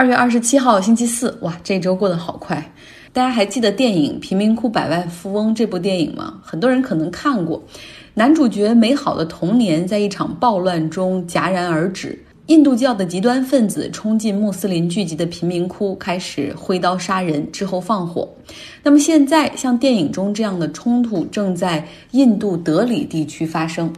二月二十七号，星期四，哇，这周过得好快！大家还记得电影《贫民窟百万富翁》这部电影吗？很多人可能看过。男主角美好的童年在一场暴乱中戛然而止。印度教的极端分子冲进穆斯林聚集的贫民窟，开始挥刀杀人，之后放火。那么现在，像电影中这样的冲突正在印度德里地区发生。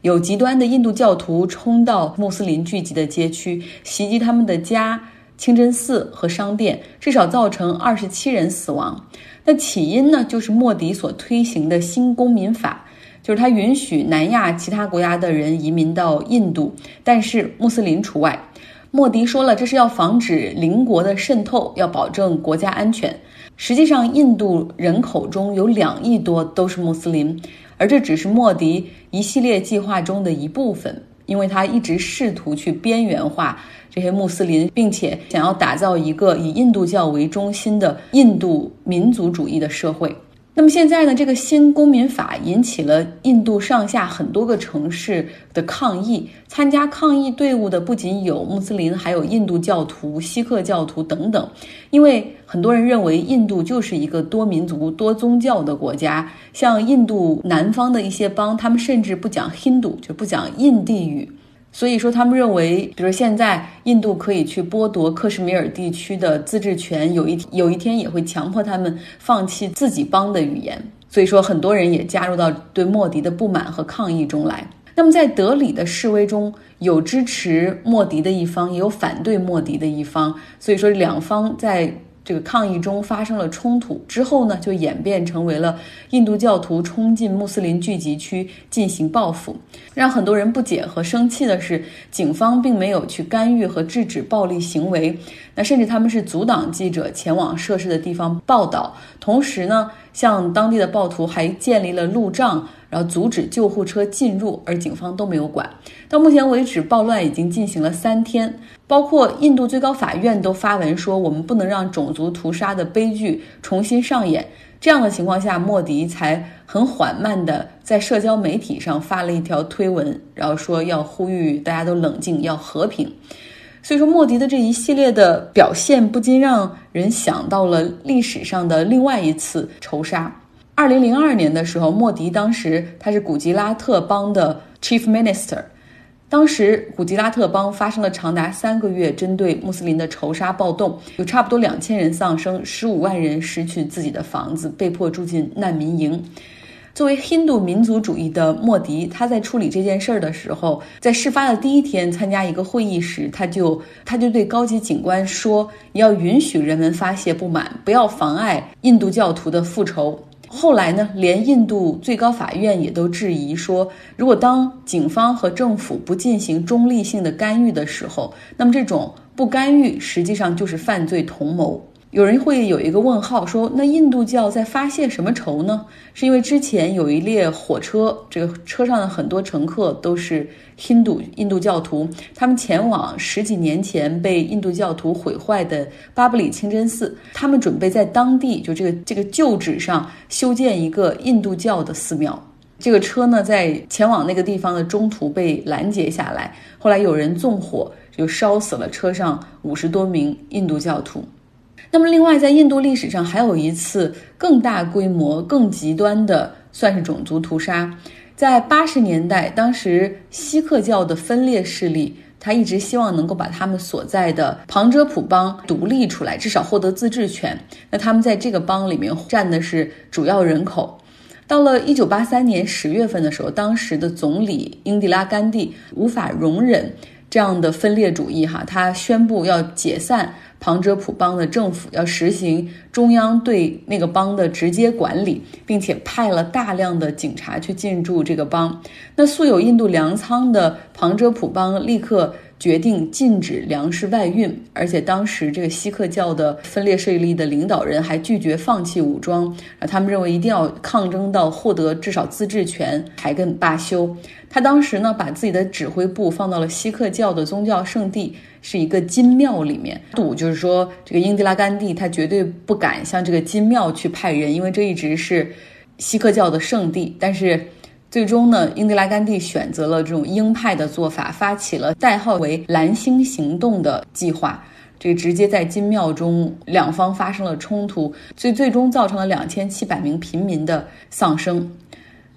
有极端的印度教徒冲到穆斯林聚集的街区，袭击他们的家。清真寺和商店至少造成二十七人死亡。那起因呢，就是莫迪所推行的新公民法，就是他允许南亚其他国家的人移民到印度，但是穆斯林除外。莫迪说了，这是要防止邻国的渗透，要保证国家安全。实际上，印度人口中有两亿多都是穆斯林，而这只是莫迪一系列计划中的一部分。因为他一直试图去边缘化这些穆斯林，并且想要打造一个以印度教为中心的印度民族主义的社会。那么现在呢？这个新公民法引起了印度上下很多个城市的抗议。参加抗议队伍的不仅有穆斯林，还有印度教徒、锡克教徒等等。因为很多人认为印度就是一个多民族、多宗教的国家。像印度南方的一些邦，他们甚至不讲 Hindu，就不讲印地语。所以说，他们认为，比如现在印度可以去剥夺克什米尔地区的自治权，有一有一天也会强迫他们放弃自己邦的语言。所以说，很多人也加入到对莫迪的不满和抗议中来。那么，在德里的示威中有支持莫迪的一方，也有反对莫迪的一方。所以说，两方在。这个抗议中发生了冲突之后呢，就演变成为了印度教徒冲进穆斯林聚集区进行报复。让很多人不解和生气的是，警方并没有去干预和制止暴力行为，那甚至他们是阻挡记者前往涉事的地方报道，同时呢，向当地的暴徒还建立了路障。然后阻止救护车进入，而警方都没有管。到目前为止，暴乱已经进行了三天，包括印度最高法院都发文说，我们不能让种族屠杀的悲剧重新上演。这样的情况下，莫迪才很缓慢地在社交媒体上发了一条推文，然后说要呼吁大家都冷静，要和平。所以说，莫迪的这一系列的表现，不禁让人想到了历史上的另外一次仇杀。二零零二年的时候，莫迪当时他是古吉拉特邦的 Chief Minister，当时古吉拉特邦发生了长达三个月针对穆斯林的仇杀暴动，有差不多两千人丧生，十五万人失去自己的房子，被迫住进难民营。作为印度民族主义的莫迪，他在处理这件事儿的时候，在事发的第一天参加一个会议时，他就他就对高级警官说：“要允许人们发泄不满，不要妨碍印度教徒的复仇。”后来呢，连印度最高法院也都质疑说，如果当警方和政府不进行中立性的干预的时候，那么这种不干预实际上就是犯罪同谋。有人会有一个问号，说那印度教在发泄什么仇呢？是因为之前有一列火车，这个车上的很多乘客都是印度印度教徒，他们前往十几年前被印度教徒毁坏的巴布里清真寺，他们准备在当地就这个这个旧址上修建一个印度教的寺庙。这个车呢，在前往那个地方的中途被拦截下来，后来有人纵火，就烧死了车上五十多名印度教徒。那么，另外，在印度历史上还有一次更大规模、更极端的，算是种族屠杀。在八十年代，当时锡克教的分裂势力，他一直希望能够把他们所在的旁遮普邦独立出来，至少获得自治权。那他们在这个邦里面占的是主要人口。到了一九八三年十月份的时候，当时的总理英迪拉甘地无法容忍这样的分裂主义，哈，他宣布要解散。旁遮普邦的政府要实行中央对那个邦的直接管理，并且派了大量的警察去进驻这个邦。那素有印度粮仓的旁遮普邦立刻决定禁止粮食外运，而且当时这个锡克教的分裂势力的领导人还拒绝放弃武装，啊，他们认为一定要抗争到获得至少自治权才肯罢休。他当时呢，把自己的指挥部放到了锡克教的宗教圣地。是一个金庙里面赌，就是说这个英迪拉甘地他绝对不敢向这个金庙去派人，因为这一直是锡克教的圣地。但是最终呢，英迪拉甘地选择了这种鹰派的做法，发起了代号为“蓝星行动”的计划。这直接在金庙中两方发生了冲突，所以最终造成了两千七百名平民的丧生。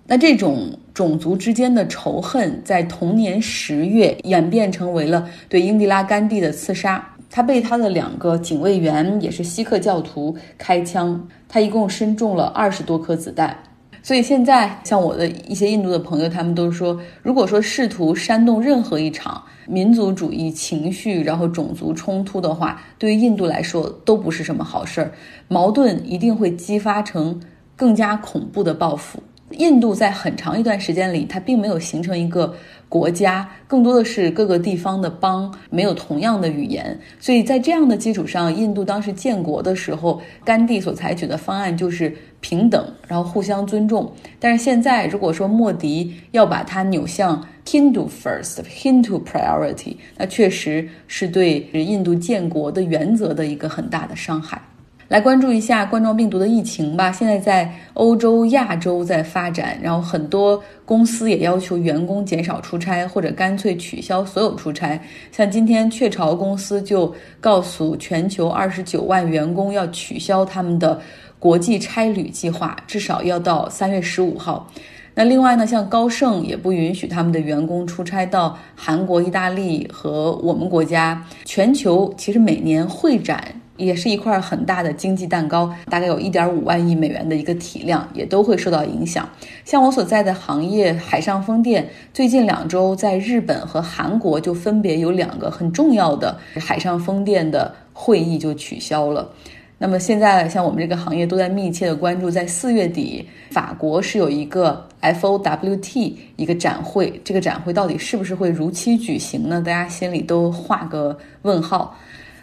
那这种种族之间的仇恨，在同年十月演变成为了对英迪拉·甘地的刺杀。他被他的两个警卫员，也是锡克教徒开枪，他一共身中了二十多颗子弹。所以现在，像我的一些印度的朋友，他们都说，如果说试图煽动任何一场民族主义情绪，然后种族冲突的话，对于印度来说都不是什么好事儿，矛盾一定会激发成更加恐怖的报复。印度在很长一段时间里，它并没有形成一个国家，更多的是各个地方的邦，没有同样的语言。所以在这样的基础上，印度当时建国的时候，甘地所采取的方案就是平等，然后互相尊重。但是现在，如果说莫迪要把它扭向 Hindu first, Hindu priority，那确实是对印度建国的原则的一个很大的伤害。来关注一下冠状病毒的疫情吧。现在在欧洲、亚洲在发展，然后很多公司也要求员工减少出差，或者干脆取消所有出差。像今天雀巢公司就告诉全球二十九万员工要取消他们的国际差旅计划，至少要到三月十五号。那另外呢，像高盛也不允许他们的员工出差到韩国、意大利和我们国家。全球其实每年会展。也是一块很大的经济蛋糕，大概有一点五万亿美元的一个体量，也都会受到影响。像我所在的行业海上风电，最近两周在日本和韩国就分别有两个很重要的海上风电的会议就取消了。那么现在像我们这个行业都在密切的关注，在四月底，法国是有一个 FOWT 一个展会，这个展会到底是不是会如期举行呢？大家心里都画个问号。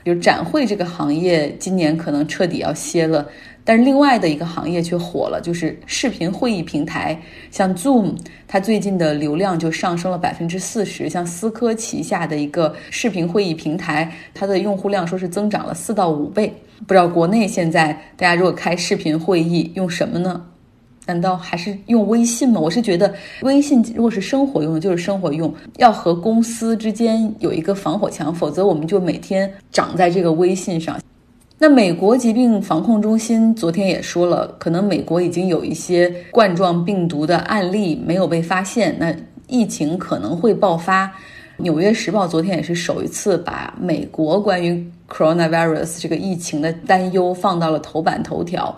就展会这个行业今年可能彻底要歇了，但是另外的一个行业却火了，就是视频会议平台，像 Zoom，它最近的流量就上升了百分之四十。像思科旗下的一个视频会议平台，它的用户量说是增长了四到五倍。不知道国内现在大家如果开视频会议用什么呢？难道还是用微信吗？我是觉得微信如果是生活用的，就是生活用，要和公司之间有一个防火墙，否则我们就每天长在这个微信上。那美国疾病防控中心昨天也说了，可能美国已经有一些冠状病毒的案例没有被发现，那疫情可能会爆发。纽约时报昨天也是首一次把美国关于 coronavirus 这个疫情的担忧放到了头版头条。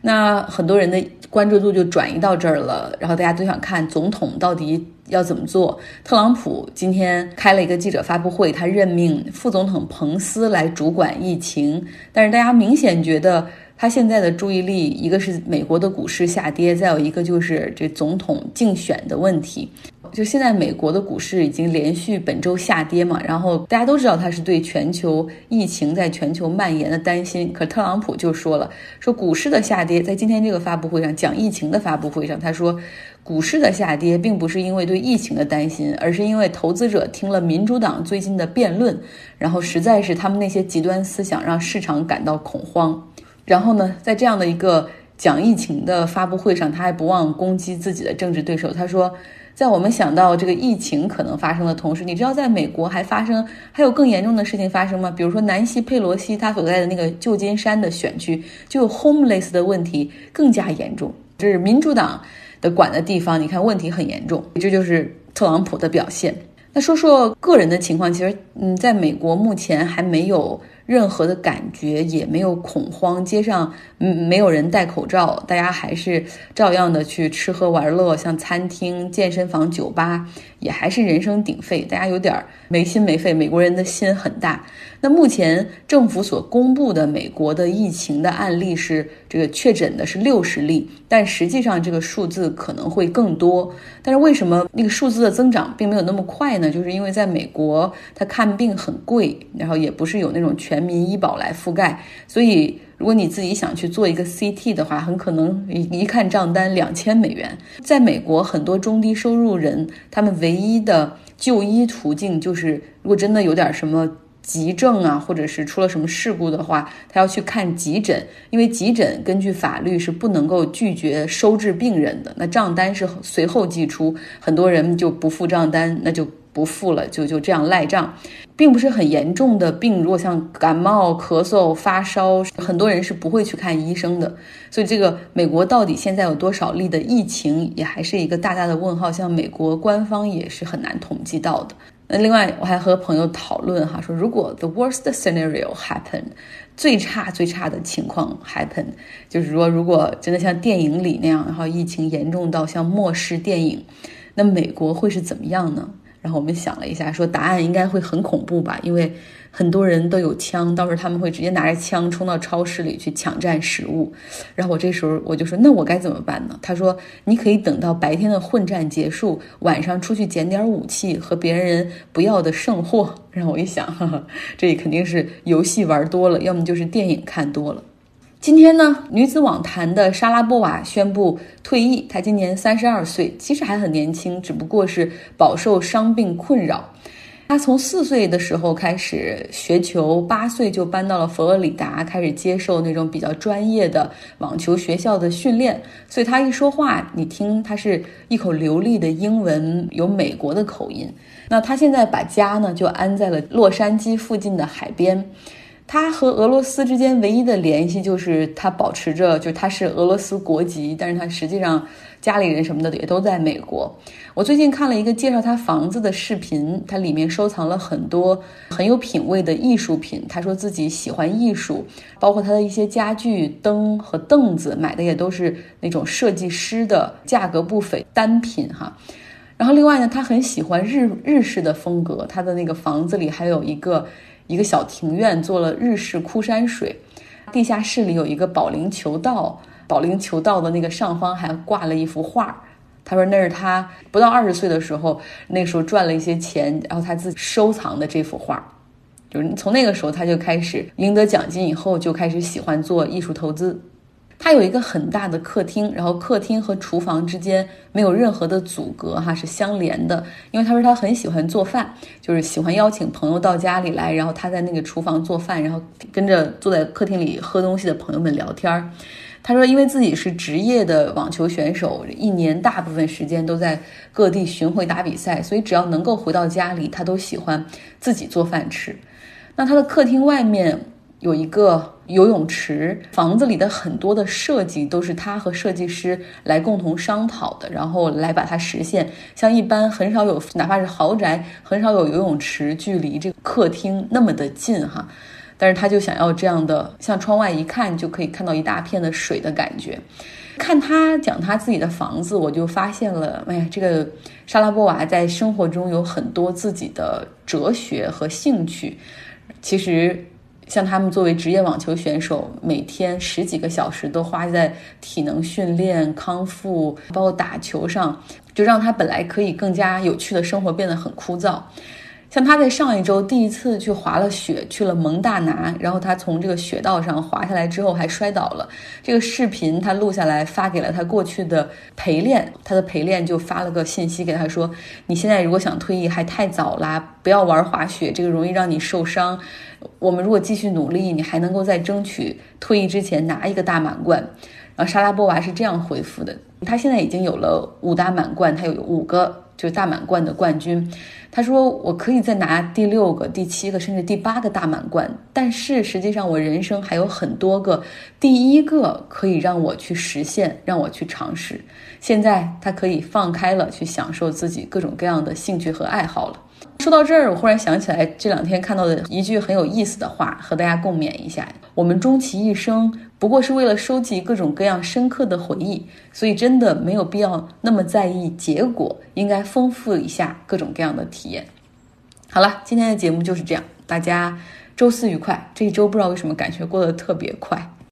那很多人的关注度就转移到这儿了，然后大家都想看总统到底要怎么做。特朗普今天开了一个记者发布会，他任命副总统彭斯来主管疫情，但是大家明显觉得他现在的注意力，一个是美国的股市下跌，再有一个就是这总统竞选的问题。就现在，美国的股市已经连续本周下跌嘛，然后大家都知道他是对全球疫情在全球蔓延的担心。可特朗普就说了，说股市的下跌，在今天这个发布会上讲疫情的发布会上，他说，股市的下跌并不是因为对疫情的担心，而是因为投资者听了民主党最近的辩论，然后实在是他们那些极端思想让市场感到恐慌。然后呢，在这样的一个讲疫情的发布会上，他还不忘攻击自己的政治对手，他说。在我们想到这个疫情可能发生的同时，你知道在美国还发生还有更严重的事情发生吗？比如说南希佩罗西她所在的那个旧金山的选区，就 homeless 的问题更加严重。这是民主党的管的地方，你看问题很严重。这就是特朗普的表现。那说说个人的情况，其实嗯，在美国目前还没有。任何的感觉也没有恐慌，街上没有人戴口罩，大家还是照样的去吃喝玩乐，像餐厅、健身房、酒吧也还是人声鼎沸，大家有点没心没肺。美国人的心很大。那目前政府所公布的美国的疫情的案例是这个确诊的是六十例，但实际上这个数字可能会更多。但是为什么那个数字的增长并没有那么快呢？就是因为在美国，他看病很贵，然后也不是有那种全民医保来覆盖，所以如果你自己想去做一个 CT 的话，很可能一一看账单两千美元。在美国，很多中低收入人他们唯一的就医途径就是，如果真的有点什么。急症啊，或者是出了什么事故的话，他要去看急诊，因为急诊根据法律是不能够拒绝收治病人的。那账单是随后寄出，很多人就不付账单，那就不付了，就就这样赖账，并不是很严重的病。如果像感冒、咳嗽、发烧，很多人是不会去看医生的。所以，这个美国到底现在有多少例的疫情，也还是一个大大的问号。像美国官方也是很难统计到的。那另外，我还和朋友讨论哈，说如果 the worst scenario happen，最差最差的情况 happen，就是说如果真的像电影里那样，然后疫情严重到像末世电影，那美国会是怎么样呢？然后我们想了一下，说答案应该会很恐怖吧，因为很多人都有枪，到时候他们会直接拿着枪冲到超市里去抢占食物。然后我这时候我就说，那我该怎么办呢？他说，你可以等到白天的混战结束，晚上出去捡点武器和别人不要的剩货。然后我一想，哈哈，这肯定是游戏玩多了，要么就是电影看多了。今天呢，女子网坛的莎拉波娃宣布退役。她今年三十二岁，其实还很年轻，只不过是饱受伤病困扰。她从四岁的时候开始学球，八岁就搬到了佛罗里达，开始接受那种比较专业的网球学校的训练。所以她一说话，你听她是一口流利的英文，有美国的口音。那她现在把家呢就安在了洛杉矶附近的海边。他和俄罗斯之间唯一的联系就是他保持着，就他是俄罗斯国籍，但是他实际上家里人什么的也都在美国。我最近看了一个介绍他房子的视频，他里面收藏了很多很有品位的艺术品。他说自己喜欢艺术，包括他的一些家具、灯和凳子买的也都是那种设计师的，价格不菲，单品哈。然后另外呢，他很喜欢日日式的风格，他的那个房子里还有一个。一个小庭院做了日式枯山水，地下室里有一个保龄球道，保龄球道的那个上方还挂了一幅画。他说那是他不到二十岁的时候，那时候赚了一些钱，然后他自己收藏的这幅画。就是从那个时候他就开始赢得奖金以后，就开始喜欢做艺术投资。他有一个很大的客厅，然后客厅和厨房之间没有任何的阻隔，哈，是相连的。因为他说他很喜欢做饭，就是喜欢邀请朋友到家里来，然后他在那个厨房做饭，然后跟着坐在客厅里喝东西的朋友们聊天儿。他说，因为自己是职业的网球选手，一年大部分时间都在各地巡回打比赛，所以只要能够回到家里，他都喜欢自己做饭吃。那他的客厅外面。有一个游泳池，房子里的很多的设计都是他和设计师来共同商讨的，然后来把它实现。像一般很少有，哪怕是豪宅，很少有游泳池距离这个客厅那么的近哈。但是他就想要这样的，像窗外一看就可以看到一大片的水的感觉。看他讲他自己的房子，我就发现了，哎呀，这个莎拉波娃在生活中有很多自己的哲学和兴趣。其实。像他们作为职业网球选手，每天十几个小时都花在体能训练、康复，包括打球上，就让他本来可以更加有趣的生活变得很枯燥。像他在上一周第一次去滑了雪，去了蒙大拿，然后他从这个雪道上滑下来之后还摔倒了。这个视频他录下来发给了他过去的陪练，他的陪练就发了个信息给他说：“你现在如果想退役还太早啦，不要玩滑雪，这个容易让你受伤。我们如果继续努力，你还能够在争取退役之前拿一个大满贯。”然后莎拉波娃是这样回复的：“他现在已经有了五大满贯，他有五个就是大满贯的冠军。”他说：“我可以再拿第六个、第七个，甚至第八个大满贯，但是实际上我人生还有很多个第一个可以让我去实现，让我去尝试。现在他可以放开了去享受自己各种各样的兴趣和爱好了。”说到这儿，我忽然想起来这两天看到的一句很有意思的话，和大家共勉一下：我们终其一生，不过是为了收集各种各样深刻的回忆，所以真的没有必要那么在意结果，应该丰富一下各种各样的体验。好了，今天的节目就是这样，大家周四愉快。这一周不知道为什么感觉过得特别快。